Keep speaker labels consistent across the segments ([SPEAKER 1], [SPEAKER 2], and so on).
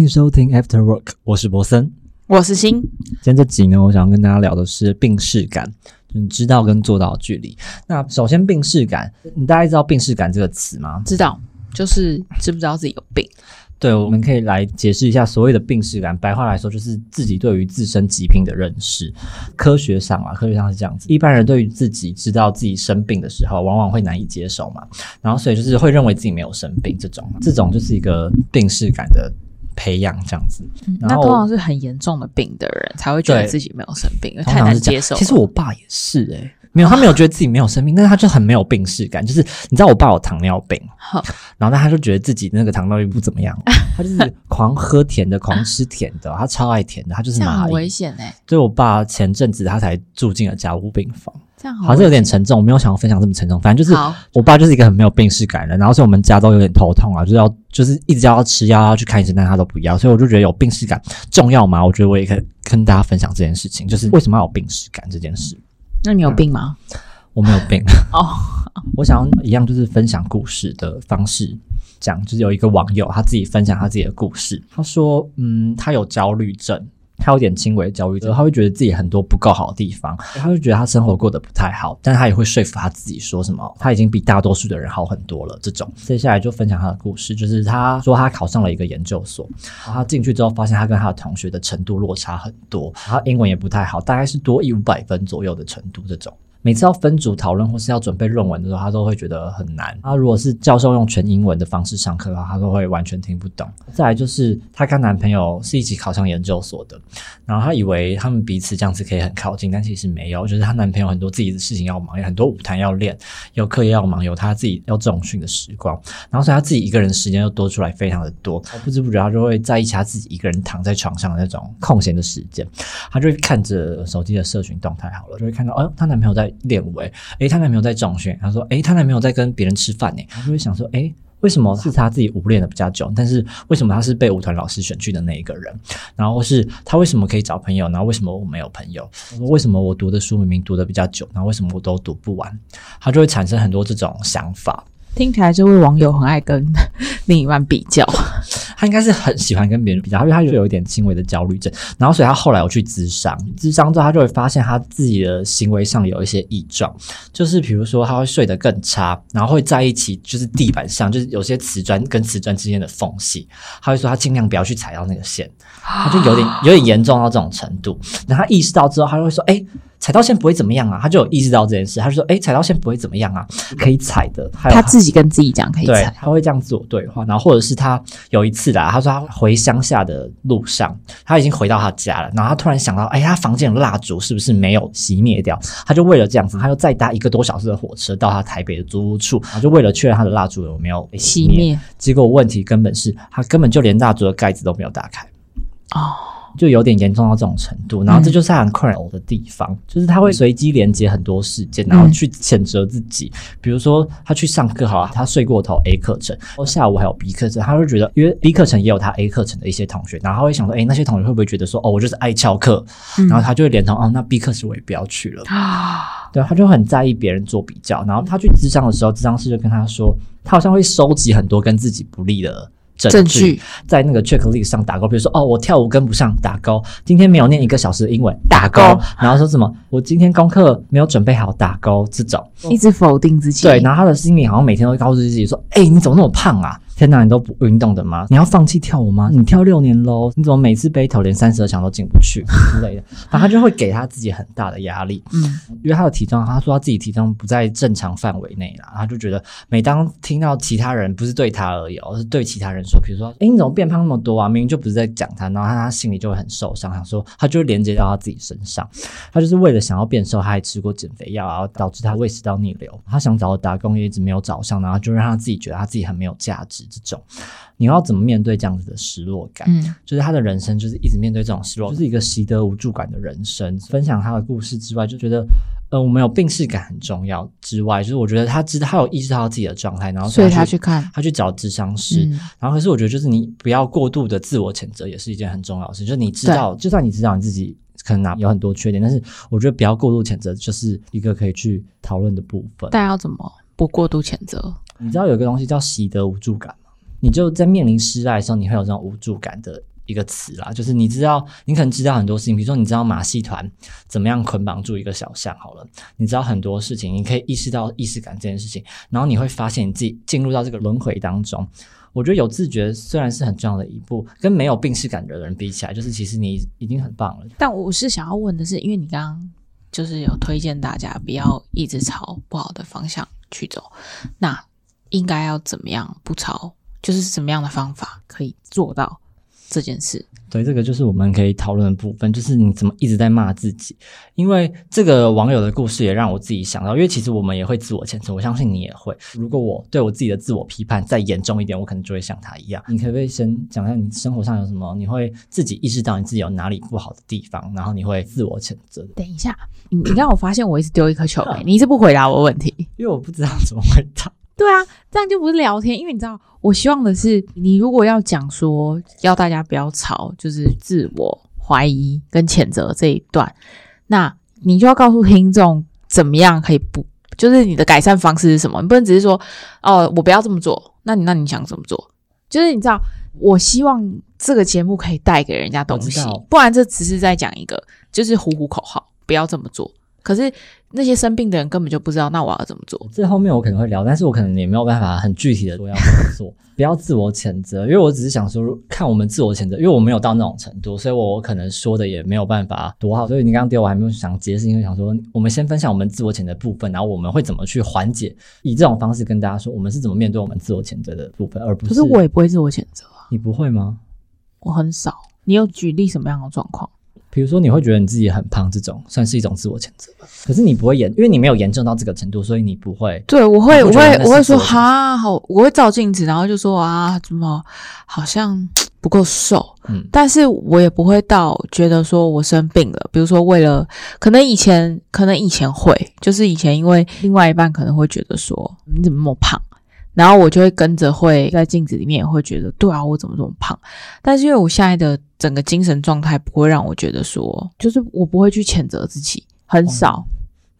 [SPEAKER 1] 欢迎收听 After Work，我是博森。
[SPEAKER 2] 我是心，
[SPEAKER 1] 今天这集呢，我想跟大家聊的是病视感，就是知道跟做到的距离。那首先，病视感，你大概知道病视感这个词吗？
[SPEAKER 2] 知道，就是知不知道自己有病？
[SPEAKER 1] 对，我们可以来解释一下所谓的病视感。白话来说，就是自己对于自身疾病的认识。科学上啊，科学上是这样子：一般人对于自己知道自己生病的时候，往往会难以接受嘛。然后，所以就是会认为自己没有生病，这种这种就是一个病视感的培养，这样子。
[SPEAKER 2] 那通常是很严重的病的人才会觉得自己没有生病，太难接受。
[SPEAKER 1] 其实我爸也是诶。没有，他没有觉得自己没有生病，但是他就很没有病视感。就是你知道，我爸有糖尿病，然后他就觉得自己那个糖尿病不怎么样，他就是狂喝甜的，狂吃甜的，他超爱甜的，他就是
[SPEAKER 2] 很危险哎。
[SPEAKER 1] 所以我爸前阵子他才住进了家务病房，
[SPEAKER 2] 这样
[SPEAKER 1] 好像有点沉重。我没有想要分享这么沉重，反正就是我爸就是一个很没有病视感的人，然后所以我们家都有点头痛啊，就是要就是一直要吃药要去看医生，但他都不要，所以我就觉得有病视感重要吗？我觉得我也可以跟大家分享这件事情，就是为什么要有病视感这件事。
[SPEAKER 2] 那你有病吗？
[SPEAKER 1] 我没有病哦。我想要一样，就是分享故事的方式讲。就是有一个网友他自己分享他自己的故事。他说：“嗯，他有焦虑症，他有点轻微焦虑症，他会觉得自己很多不够好的地方，他会觉得他生活过得不太好，但他也会说服他自己说什么他已经比大多数的人好很多了。”这种接下来就分享他的故事，就是他说他考上了一个研究所，然后他进去之后发现他跟他的同学的程度落差很多，他英文也不太好，大概是多一五百分左右的程度这种。每次要分组讨论或是要准备论文的时候，他都会觉得很难。他如果是教授用全英文的方式上课的话，他都会完全听不懂。再来就是她跟男朋友是一起考上研究所的，然后她以为他们彼此这样子可以很靠近，但其实没有。就是她男朋友很多自己的事情要忙，有很多舞台要练，有课业要忙，有他自己要重训的时光。然后所以他自己一个人时间又多出来非常的多，不知不觉他就会在意他自己一个人躺在床上的那种空闲的时间，他就会看着手机的社群动态，好了，就会看到，哦，她男朋友在。练为，诶，她男朋友在重训，他说，诶，她男朋友在跟别人吃饭呢，他就会想说，诶，为什么是他自己舞练的比较久，但是为什么他是被舞团老师选去的那一个人？然后是他为什么可以找朋友，然后为什么我没有朋友？为什么我读的书明明读的比较久，然后为什么我都读不完？他就会产生很多这种想法。
[SPEAKER 2] 听起来这位网友很爱跟 另一半比较。
[SPEAKER 1] 他应该是很喜欢跟别人比较，因为他就有一点轻微的焦虑症，然后所以他后来有去咨商，咨商之后他就会发现他自己的行为上有一些异状，就是比如说他会睡得更差，然后会在一起就是地板上就是有些瓷砖跟瓷砖之间的缝隙，他会说他尽量不要去踩到那个线，他就有点有点严重到这种程度，然后他意识到之后，他就会说，哎。踩到线不会怎么样啊，他就有意识到这件事，他就说：“哎，踩到线不会怎么样啊，可以踩的。”
[SPEAKER 2] 他自己跟自己讲可以踩，
[SPEAKER 1] 他会这样自我对话。然后或者是他有一次啦，他说他回乡下的路上，他已经回到他家了，然后他突然想到：“哎，他房间的蜡烛是不是没有熄灭掉？”他就为了这样子，他又再搭一个多小时的火车到他台北的租屋处，然后就为了确认他的蜡烛有没有
[SPEAKER 2] 熄灭。
[SPEAKER 1] 结果问题根本是他根本就连蜡烛的盖子都没有打开。哦。就有点严重到这种程度，然后这就是他很困扰的地方，就是他会随机连接很多事件，然后去谴责自己。比如说他去上课，好，他睡过头 A 课程，然后下午还有 B 课程，他会觉得，因为 B 课程也有他 A 课程的一些同学，然后他会想说，哎，那些同学会不会觉得说，哦，我就是爱翘课，然后他就会连同，哦，那 B 课程我也不要去了啊。对，他就很在意别人做比较，然后他去智商的时候，智商师就跟他说，他好像会收集很多跟自己不利的。证据在那个 checklist 上打勾，比如说哦，我跳舞跟不上，打勾；今天没有念一个小时的英文，打勾。然后说什么，我今天功课没有准备好，打勾。这种
[SPEAKER 2] 一直否定自己。
[SPEAKER 1] 对，然后他的心里好像每天都告诉自己说：“哎，你怎么那么胖啊？”天哪，你都不运动的吗？你要放弃跳舞吗？你跳六年喽，你怎么每次背头连三十二强都进不去之类的？然后他就会给他自己很大的压力。嗯，因为他的体重，他说他自己体重不在正常范围内啦，他就觉得每当听到其他人不是对他而已，而是对其他人说，比如说，哎，你怎么变胖那么多啊？明明就不是在讲他，然后他他心里就会很受伤，想说他就连接到他自己身上，他就是为了想要变瘦，他还吃过减肥药，然后导致他胃食道逆流。他想找打工也一直没有找上，然后就让他自己觉得他自己很没有价值。这种，你要怎么面对这样子的失落感？嗯，就是他的人生就是一直面对这种失落，就是一个习得无助感的人生。分享他的故事之外，就觉得，呃，我们有病视感很重要。之外，就是我觉得他知道他有意识到自己的状态，然后
[SPEAKER 2] 所以他去看，
[SPEAKER 1] 他去找智商师。然后可是我觉得，就是你不要过度的自我谴责，也是一件很重要的事。就是你知道，就算你知道你自己可能有很多缺点，但是我觉得不要过度谴责，就是一个可以去讨论的部分。
[SPEAKER 2] 大家要怎么不过度谴责？
[SPEAKER 1] 你知道有一个东西叫习得无助感吗？你就在面临失败的时候，你会有这种无助感的一个词啦，就是你知道，你可能知道很多事情，比如说你知道马戏团怎么样捆绑住一个小象，好了，你知道很多事情，你可以意识到意识感这件事情，然后你会发现你自己进入到这个轮回当中。我觉得有自觉虽然是很重要的一步，跟没有病视感觉的人比起来，就是其实你已经很棒了。
[SPEAKER 2] 但我是想要问的是，因为你刚刚就是有推荐大家不要一直朝不好的方向去走，那应该要怎么样不朝？就是什么样的方法可以做到这件事？
[SPEAKER 1] 对，这个就是我们可以讨论的部分，就是你怎么一直在骂自己。因为这个网友的故事也让我自己想到，因为其实我们也会自我谴责，我相信你也会。如果我对我自己的自我批判再严重一点，我可能就会像他一样。你可不可以先讲一下你生活上有什么？你会自己意识到你自己有哪里不好的地方，然后你会自我谴责？
[SPEAKER 2] 等一下，你你刚我发现我一直丢一颗球，你一直不回答我问题，
[SPEAKER 1] 因为我不知道怎么回答。
[SPEAKER 2] 对啊，这样就不是聊天，因为你知道，我希望的是，你如果要讲说要大家不要吵，就是自我怀疑跟谴责这一段，那你就要告诉听众怎么样可以不，就是你的改善方式是什么？你不能只是说哦，我不要这么做，那你那你想怎么做？就是你知道，我希望这个节目可以带给人家东西，不然这只是在讲一个就是呼呼口号，不要这么做。可是那些生病的人根本就不知道，那我要怎么做？
[SPEAKER 1] 这后面我可能会聊，但是我可能也没有办法很具体的说要怎么做。不要自我谴责，因为我只是想说，看我们自我谴责，因为我没有到那种程度，所以我可能说的也没有办法多好。所以你刚刚丢我还没有想解释，因为想说我们先分享我们自我谴责部分，然后我们会怎么去缓解，以这种方式跟大家说我们是怎么面对我们自我谴责的部分，而不是。可
[SPEAKER 2] 是我也不会自我谴责啊。
[SPEAKER 1] 你不会吗？
[SPEAKER 2] 我很少。你有举例什么样的状况？
[SPEAKER 1] 比如说，你会觉得你自己很胖，这种算是一种自我谴责吧。可是你不会严，因为你没有严重到这个程度，所以你不会。
[SPEAKER 2] 对，我会，我会，我会说哈，好，我会照镜子，然后就说啊，怎么好像不够瘦？嗯，但是我也不会到觉得说我生病了。比如说，为了可能以前，可能以前会，就是以前因为另外一半可能会觉得说你怎么那么胖。然后我就会跟着会在镜子里面也会觉得，对啊，我怎么这么胖？但是因为我现在的整个精神状态不会让我觉得说，就是我不会去谴责自己，很少。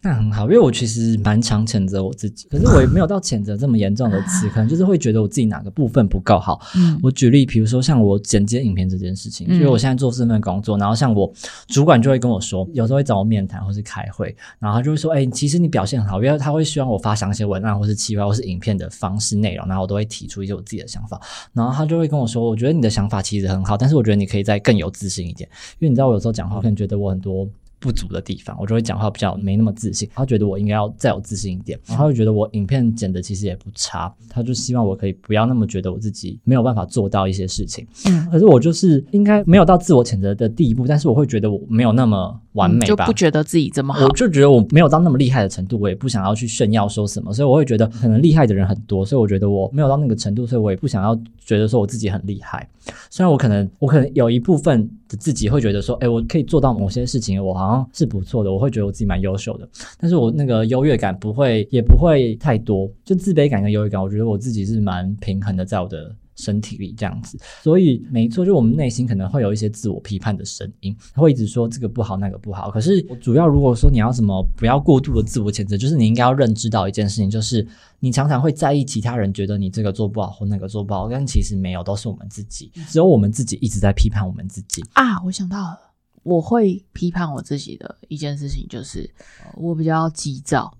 [SPEAKER 1] 那很好，因为我其实蛮常谴责我自己，可是我也没有到谴责这么严重的词，可能就是会觉得我自己哪个部分不够好。我举例，比如说像我剪接影片这件事情，因为我现在做这份工作，然后像我主管就会跟我说，有时候会找我面谈或是开会，然后他就会说，哎，其实你表现很好，因为他会希望我发详细文案或是企划或是影片的方式内容，然后我都会提出一些我自己的想法，然后他就会跟我说，我觉得你的想法其实很好，但是我觉得你可以再更有自信一点，因为你知道我有时候讲话可能觉得我很多。不足的地方，我就会讲话比较没那么自信。他觉得我应该要再有自信一点，然后他就觉得我影片剪的其实也不差，他就希望我可以不要那么觉得我自己没有办法做到一些事情。嗯，可是我就是应该没有到自我谴责的地步，但是我会觉得我没有那么完美吧？
[SPEAKER 2] 就不觉得自己这么好，
[SPEAKER 1] 我就觉得我没有到那么厉害的程度，我也不想要去炫耀说什么，所以我会觉得可能厉害的人很多，所以我觉得我没有到那个程度，所以我也不想要觉得说我自己很厉害。虽然我可能我可能有一部分自己会觉得说，哎，我可以做到某些事情，我好像是不错的。我会觉得我自己蛮优秀的，但是我那个优越感不会，也不会太多，就自卑感跟优越感，我觉得我自己是蛮平衡的，在我的身体里这样子。所以没错，就我们内心可能会有一些自我批判的声音，会一直说这个不好那个不好。可是主要如果说你要什么，不要过度的自我谴责，就是你应该要认知到一件事情，就是你常常会在意其他人觉得你这个做不好或那个做不好，但其实没有，都是我们自己，只有我们自己一直在批判我们自己
[SPEAKER 2] 啊！我想到。我会批判我自己的一件事情，就是我比较急躁，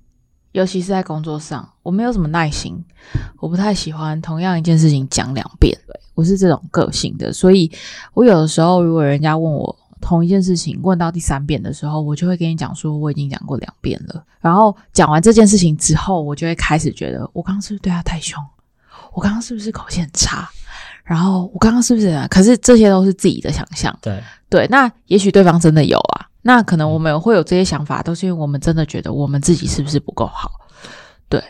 [SPEAKER 2] 尤其是在工作上，我没有什么耐心，我不太喜欢同样一件事情讲两遍。我是这种个性的，所以我有的时候，如果人家问我同一件事情问到第三遍的时候，我就会跟你讲说我已经讲过两遍了。然后讲完这件事情之后，我就会开始觉得我刚刚是不是对他太凶？我刚刚是不是口气很差？然后我刚刚是不是？可是这些都是自己的想象。
[SPEAKER 1] 对
[SPEAKER 2] 对，那也许对方真的有啊。那可能我们会有这些想法，都是因为我们真的觉得我们自己是不是不够好？对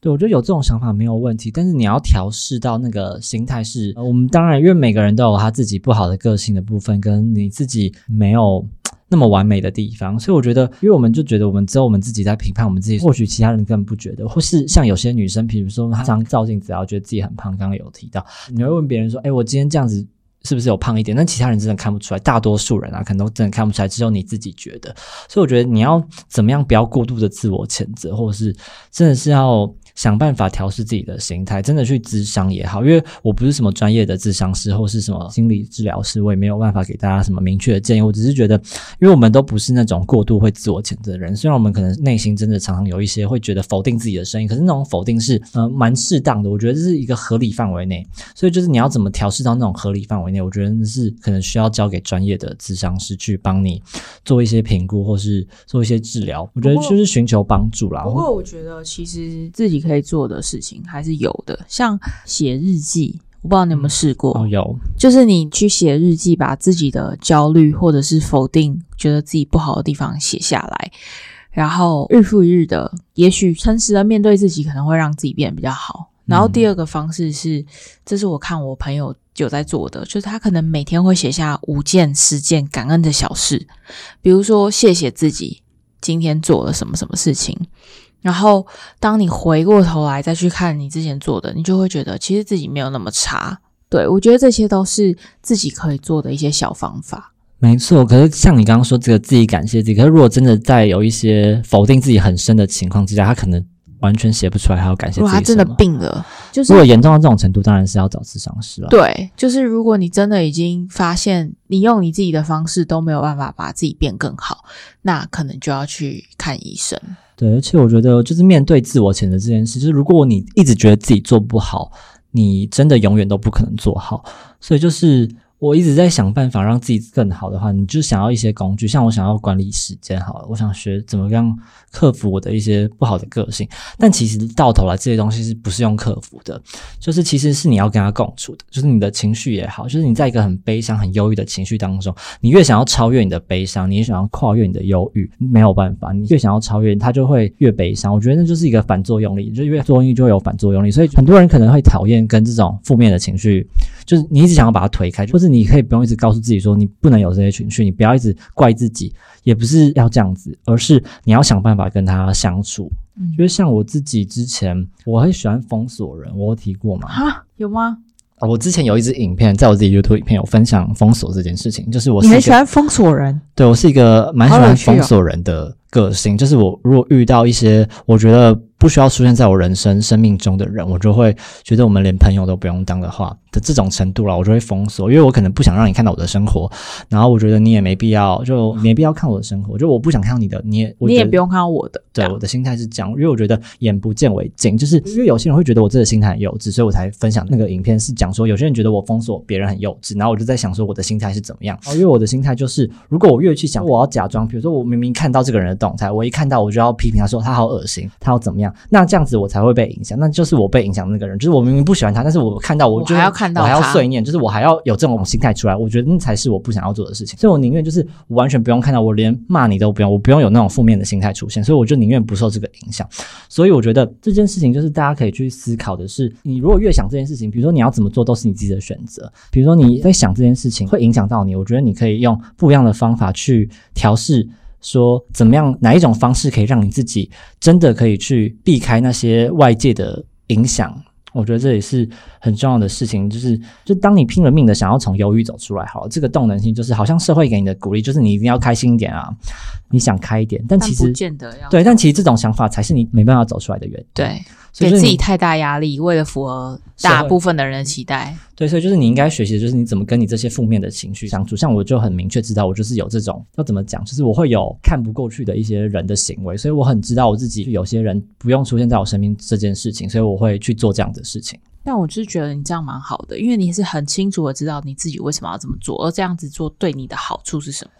[SPEAKER 1] 对，我觉得有这种想法没有问题，但是你要调试到那个心态是，我们当然因为每个人都有他自己不好的个性的部分，跟你自己没有。那么完美的地方，所以我觉得，因为我们就觉得我们只有我们自己在评判我们自己，或许其他人根本不觉得，或是像有些女生，比如说她常照镜子，然后觉得自己很胖，刚刚有提到，你会问别人说：“哎，我今天这样子是不是有胖一点？”那其他人真的看不出来，大多数人啊，可能都真的看不出来，只有你自己觉得。所以我觉得你要怎么样，不要过度的自我谴责，或者是真的是要想办法调试自己的心态，真的去咨商也好。因为我不是什么专业的咨商师或是什么心理治疗师，我也没有办法给大家什么明确的建议。我只是觉得，因为我们都不是那种过度会自我谴责的人，虽然我们可能内心真的常常有一些会觉得否定自己的声音，可是那种否定是呃蛮适当的。我觉得这是一个合理范围内，所以就是你要怎么调试到那种合理范围内，我觉得是可能需要交给专业的咨商师去帮你做一些评估，或是做一些治疗。我觉得就是寻求帮助啦。
[SPEAKER 2] 不过我觉得其实自己可以做的事情还是有的，像写日记，我不知道你有没有试过。
[SPEAKER 1] 哦，有，
[SPEAKER 2] 就是你去写日记，把自己的焦虑或者是否定，觉得自己不好的地方写下来，然后日复一日的，也许诚实的面对自己，可能会让自己变得比较好。然后第二个方式是，这是我看我朋友有在做的，就是他可能每天会写下五件、十件感恩的小事，比如说谢谢自己今天做了什么什么事情。然后当你回过头来再去看你之前做的，你就会觉得其实自己没有那么差。对我觉得这些都是自己可以做的一些小方法。
[SPEAKER 1] 没错，可是像你刚刚说这个自己感谢自己，可是如果真的在有一些否定自己很深的情况之下，他可能。完全写不出来，还要感谢自己。
[SPEAKER 2] 如果他真的病了，就是
[SPEAKER 1] 如果严重到这种程度，当然是要找咨商师了。
[SPEAKER 2] 对，就是如果你真的已经发现你用你自己的方式都没有办法把自己变更好，那可能就要去看医生。
[SPEAKER 1] 对，而且我觉得就是面对自我谴责这件事，就是如果你一直觉得自己做不好，你真的永远都不可能做好。所以就是。我一直在想办法让自己更好的话，你就想要一些工具，像我想要管理时间，好了，我想学怎么样克服我的一些不好的个性。但其实到头来这些东西是不是用克服的？就是其实是你要跟他共处的，就是你的情绪也好，就是你在一个很悲伤、很忧郁的情绪当中，你越想要超越你的悲伤，你越想要跨越你的忧郁，没有办法，你越想要超越，它就会越悲伤。我觉得那就是一个反作用力，就越作用就会有反作用力。所以很多人可能会讨厌跟这种负面的情绪，就是你一直想要把它推开，或是。你可以不用一直告诉自己说你不能有这些情绪，你不要一直怪自己，也不是要这样子，而是你要想办法跟他相处。就是像我自己之前，我很喜欢封锁人，我有提过吗？
[SPEAKER 2] 哈，有吗？
[SPEAKER 1] 我之前有一支影片，在我自己 YouTube 影片有分享封锁这件事情，就是我
[SPEAKER 2] 你很喜欢封锁人，
[SPEAKER 1] 对我是一个蛮喜欢封锁人的个性，就是我如果遇到一些我觉得。不需要出现在我人生生命中的人，我就会觉得我们连朋友都不用当的话的这种程度了，我就会封锁，因为我可能不想让你看到我的生活，然后我觉得你也没必要，就没必要看我的生活，就我不想看到你的，你也
[SPEAKER 2] 你也不用看到我的。
[SPEAKER 1] 对，我的心态是这样，因为我觉得眼不见为净，就是因为有些人会觉得我这个心态很幼稚，所以我才分享那个影片，是讲说有些人觉得我封锁别人很幼稚，然后我就在想说我的心态是怎么样，因为我的心态就是，如果我越去想我要假装，比如说我明明看到这个人的动态，我一看到我就要批评他说他好恶心，他要怎么样，那这样子我。才会被影响，那就是我被影响那个人，就是我明明不喜欢他，但是我看到我就
[SPEAKER 2] 还要看到，
[SPEAKER 1] 我还要碎念，就是我还要有这种心态出来，我觉得那才是我不想要做的事情，所以我宁愿就是完全不用看到，我连骂你都不用，我不用有那种负面的心态出现，所以我就宁愿不受这个影响。所以我觉得这件事情就是大家可以去思考的是，你如果越想这件事情，比如说你要怎么做都是你自己的选择，比如说你在想这件事情会影响到你，我觉得你可以用不一样的方法去调试。说怎么样？哪一种方式可以让你自己真的可以去避开那些外界的影响？我觉得这也是很重要的事情。就是，就当你拼了命的想要从忧郁走出来，好，这个动能性就是好像社会给你的鼓励，就是你一定要开心一点啊，你想开一点。但其实
[SPEAKER 2] 不见得要
[SPEAKER 1] 对，但其实这种想法才是你没办法走出来的原因。
[SPEAKER 2] 对。给自己太大压力，为了符合大部分的人的期待。
[SPEAKER 1] 对，所以就是你应该学习的就是你怎么跟你这些负面的情绪相处。像我就很明确知道，我就是有这种要怎么讲，就是我会有看不过去的一些人的行为，所以我很知道我自己有些人不用出现在我身边这件事情，所以我会去做这样的事情。
[SPEAKER 2] 但我就是觉得你这样蛮好的，因为你是很清楚的知道你自己为什么要这么做，而这样子做对你的好处是什么。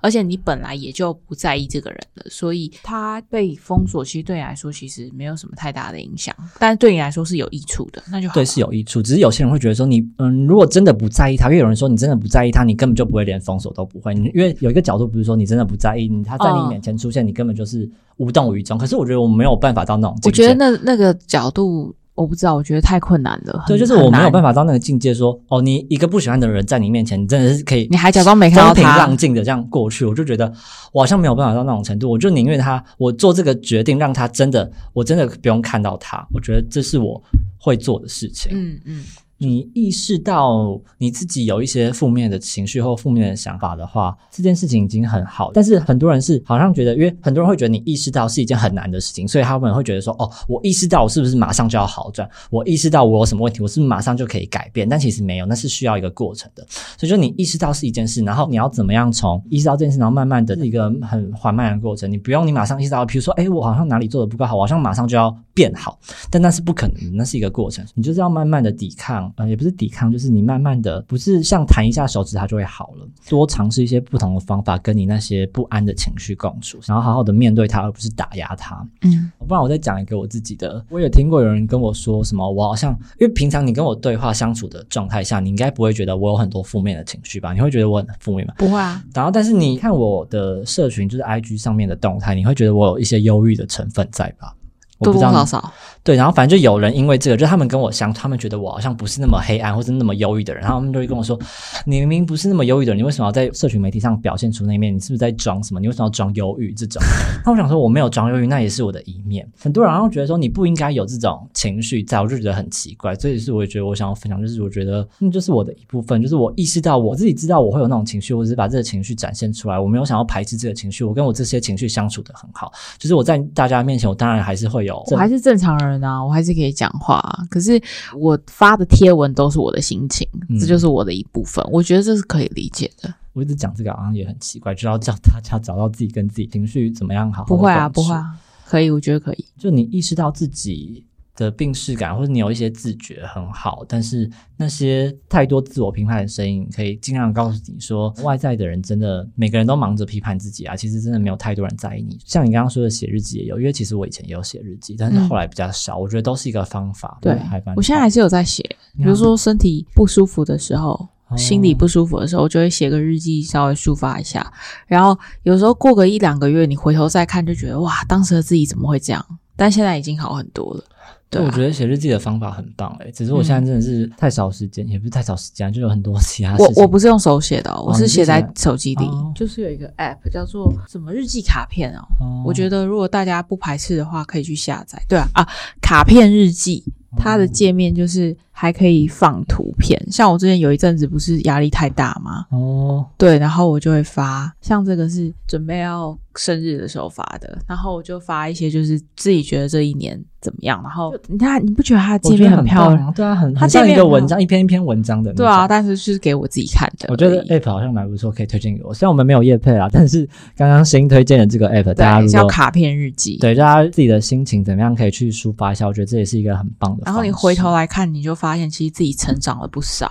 [SPEAKER 2] 而且你本来也就不在意这个人了，所以他被封锁，其实对你来说其实没有什么太大的影响，但是对你来说是有益处的，那就好。
[SPEAKER 1] 对，是有益处。只是有些人会觉得说，你嗯，如果真的不在意他，因为有人说你真的不在意他，你根本就不会连封锁都不会。因为有一个角度不是说你真的不在意，你他在你面前出现，你根本就是无动于衷。可是我觉得我没有办法到那种，
[SPEAKER 2] 我觉得那那个角度。我不知道，我觉得太困难了。
[SPEAKER 1] 对，就是我没有办法到那个境界，说哦，你一个不喜欢的人在你面前，你真的是可以，
[SPEAKER 2] 你还假装没看到他，风
[SPEAKER 1] 平浪静的这样过去。我就觉得我好像没有办法到那种程度，我就宁愿他，我做这个决定，让他真的，我真的不用看到他。我觉得这是我会做的事情。
[SPEAKER 2] 嗯嗯。
[SPEAKER 1] 你意识到你自己有一些负面的情绪或负面的想法的话，这件事情已经很好。但是很多人是好像觉得，因为很多人会觉得你意识到是一件很难的事情，所以他们会觉得说：“哦，我意识到我是不是马上就要好转？我意识到我有什么问题，我是不是马上就可以改变？”但其实没有，那是需要一个过程的。所以说，你意识到是一件事，然后你要怎么样从意识到这件事，然后慢慢的一个很缓慢的过程。你不用你马上意识到，比如说，哎，我好像哪里做的不够好，我好像马上就要变好，但那是不可能，那是一个过程。你就是要慢慢的抵抗，呃，也不是抵抗。就是你慢慢的，不是像弹一下手指它就会好了，多尝试一些不同的方法，跟你那些不安的情绪共处，然后好好的面对它，而不是打压它。嗯，不然我再讲一个我自己的，我有听过有人跟我说什么，我好像因为平常你跟我对话相处的状态下，你应该不会觉得我有很多负面的情绪吧？你会觉得我很负面吗？
[SPEAKER 2] 不会啊。
[SPEAKER 1] 然后，但是你看我的社群，就是 IG 上面的动态，你会觉得我有一些忧郁的成分在吧？
[SPEAKER 2] 多多少少。
[SPEAKER 1] 对，然后反正就有人因为这个，就他们跟我相，他们觉得我好像不是那么黑暗或者那么忧郁的人，然后他们就会跟我说：“你明明不是那么忧郁的人，你为什么要在社群媒体上表现出那一面？你是不是在装什么？你为什么要装忧郁？”这种，那我想说我没有装忧郁，那也是我的一面。很多人然后觉得说你不应该有这种情绪在，我就觉得很奇怪。所以是我也觉得我想要分享，就是我觉得那就是我的一部分，就是我意识到我自己知道我会有那种情绪，我只是把这个情绪展现出来，我没有想要排斥这个情绪，我跟我这些情绪相处的很好。就是我在大家面前，我当然还是会有，
[SPEAKER 2] 我还是正常人啊，我还是可以。讲话，可是我发的贴文都是我的心情，这就是我的一部分。我觉得这是可以理解的。
[SPEAKER 1] 我一直讲这个好像也很奇怪，就要叫大家找到自己跟自己情绪怎么样好。
[SPEAKER 2] 不会啊，不会啊，可以，我觉得可以。
[SPEAKER 1] 就你意识到自己。的病视感，或者你有一些自觉很好，但是那些太多自我评判的声音，可以尽量告诉你说，外在的人真的每个人都忙着批判自己啊，其实真的没有太多人在意你。像你刚刚说的写日记也有，因为其实我以前也有写日记，但是后来比较少。我觉得都是一个方法。
[SPEAKER 2] 对，我现在还是有在写，比如说身体不舒服的时候，心里不舒服的时候，我就会写个日记，稍微抒发一下。然后有时候过个一两个月，你回头再看，就觉得哇，当时的自己怎么会这样？但现在已经好很多了。
[SPEAKER 1] 对，我觉得写日记的方法很棒诶，只是我现在真的是太少时间，也不是太少时间，就有很多 其他事情。
[SPEAKER 2] 我我不是用手写的，我是写在手机里，就是有一个 app 叫做什么日记卡片哦。我觉得如果大家不排斥的话，可以去下载。对啊，啊，卡片日记，它的界面就是还可以放图片。像我之前有一阵子不是压力太大吗？哦，对，然后我就会发，像这个是准备要生日的时候发的，然后我就发一些就是自己觉得这一年。怎么样？然后你看，你不觉得它界面
[SPEAKER 1] 很
[SPEAKER 2] 漂亮？
[SPEAKER 1] 对啊，很它像一个文章，一篇一篇文章的。
[SPEAKER 2] 对啊，但是是给我自己看的。
[SPEAKER 1] 我觉得 app 好像蛮不错，可以推荐给我。虽然我们没有叶配啊，但是刚刚新推荐的这个 app，大家
[SPEAKER 2] 叫卡片日记。
[SPEAKER 1] 对，大家自己的心情怎么样，可以去抒发一下。我觉得这也是一个很棒的。
[SPEAKER 2] 然后你回头来看，你就发现其实自己成长了不少。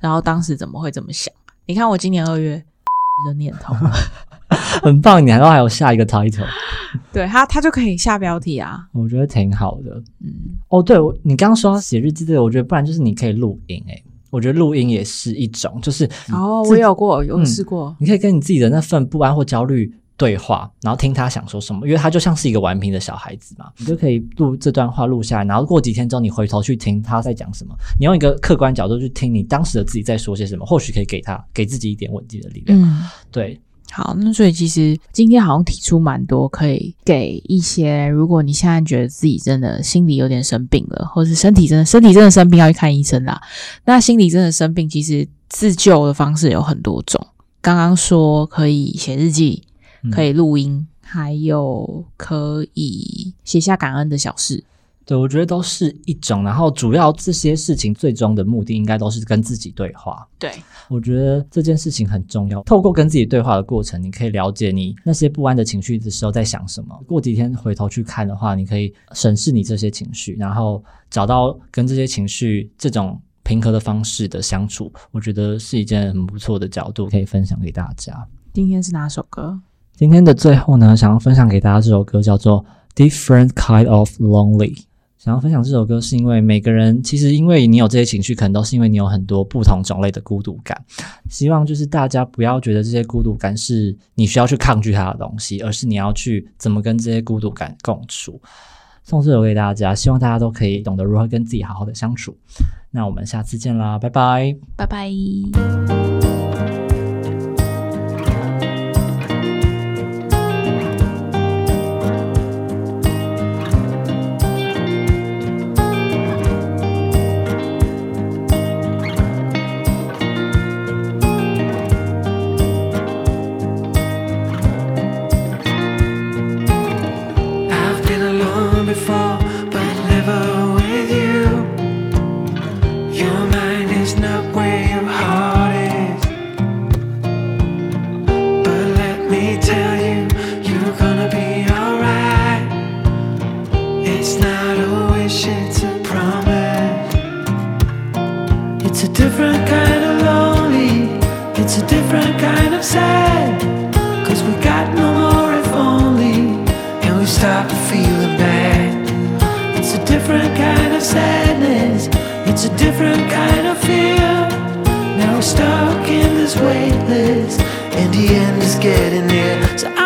[SPEAKER 2] 然后当时怎么会这么想？你看我今年二月 的念头。
[SPEAKER 1] 很棒，你还还有下一个 title，
[SPEAKER 2] 对他，他就可以下标题啊。
[SPEAKER 1] 我觉得挺好的。嗯，哦，对，你刚刚说写日记这个，我觉得不然就是你可以录音。哎，我觉得录音也是一种，就是
[SPEAKER 2] 哦，我有过，有试过。
[SPEAKER 1] 你可以跟你自己的那份不安或焦虑对话，然后听他想说什么，因为他就像是一个顽皮的小孩子嘛。你就可以录这段话录下来，然后过几天之后，你回头去听他在讲什么，你用一个客观角度去听你当时的自己在说些什么，或许可以给他给自己一点稳定的力量。嗯，对。
[SPEAKER 2] 好，那所以其实今天好像提出蛮多，可以给一些，如果你现在觉得自己真的心里有点生病了，或是身体真的身体真的生病要去看医生啦。那心理真的生病，其实自救的方式有很多种。刚刚说可以写日记，可以录音，还有可以写下感恩的小事。
[SPEAKER 1] 对，我觉得都是一种，然后主要这些事情最终的目的应该都是跟自己对话。
[SPEAKER 2] 对，
[SPEAKER 1] 我觉得这件事情很重要。透过跟自己对话的过程，你可以了解你那些不安的情绪的时候在想什么。过几天回头去看的话，你可以审视你这些情绪，然后找到跟这些情绪这种平和的方式的相处。我觉得是一件很不错的角度，可以分享给大家。
[SPEAKER 2] 今天是哪首歌？
[SPEAKER 1] 今天的最后呢，想要分享给大家这首歌叫做《Different Kind of Lonely》。想要分享这首歌，是因为每个人其实因为你有这些情绪，可能都是因为你有很多不同种类的孤独感。希望就是大家不要觉得这些孤独感是你需要去抗拒它的东西，而是你要去怎么跟这些孤独感共处。送这首给大家，希望大家都可以懂得如何跟自己好好的相处。那我们下次见啦，拜拜，
[SPEAKER 2] 拜拜。
[SPEAKER 3] We stopped feeling bad. It's a different kind of sadness. It's a different kind of fear. Now we're stuck in this waitlist. And the end is getting near. So I'm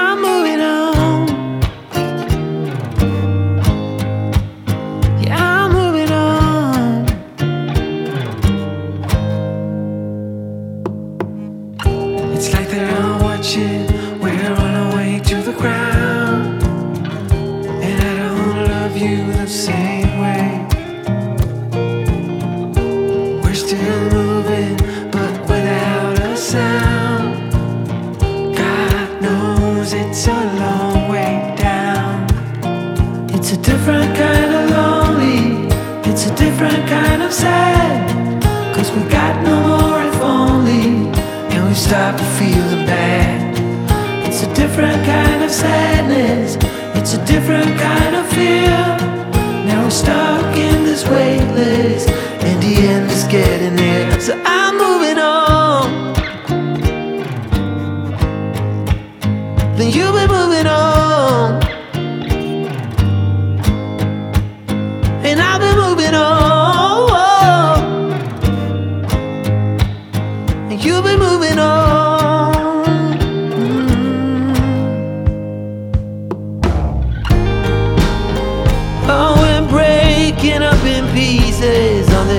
[SPEAKER 3] It's a different kind of lonely. It's a different kind of sad. Cause we got no more if only. And we stopped feeling bad. It's a different kind of sadness. It's a different kind of fear. Now we're stuck in this waitlist. And the end is getting near. So I'm moving on. Then you've been moving on.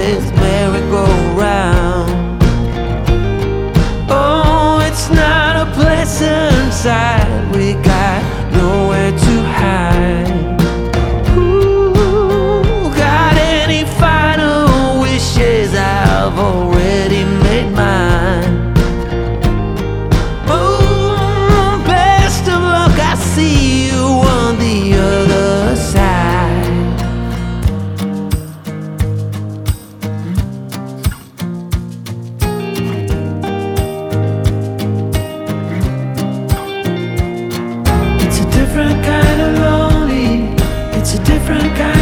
[SPEAKER 3] This merry-go-round. Oh, it's not a pleasant sight. Different kind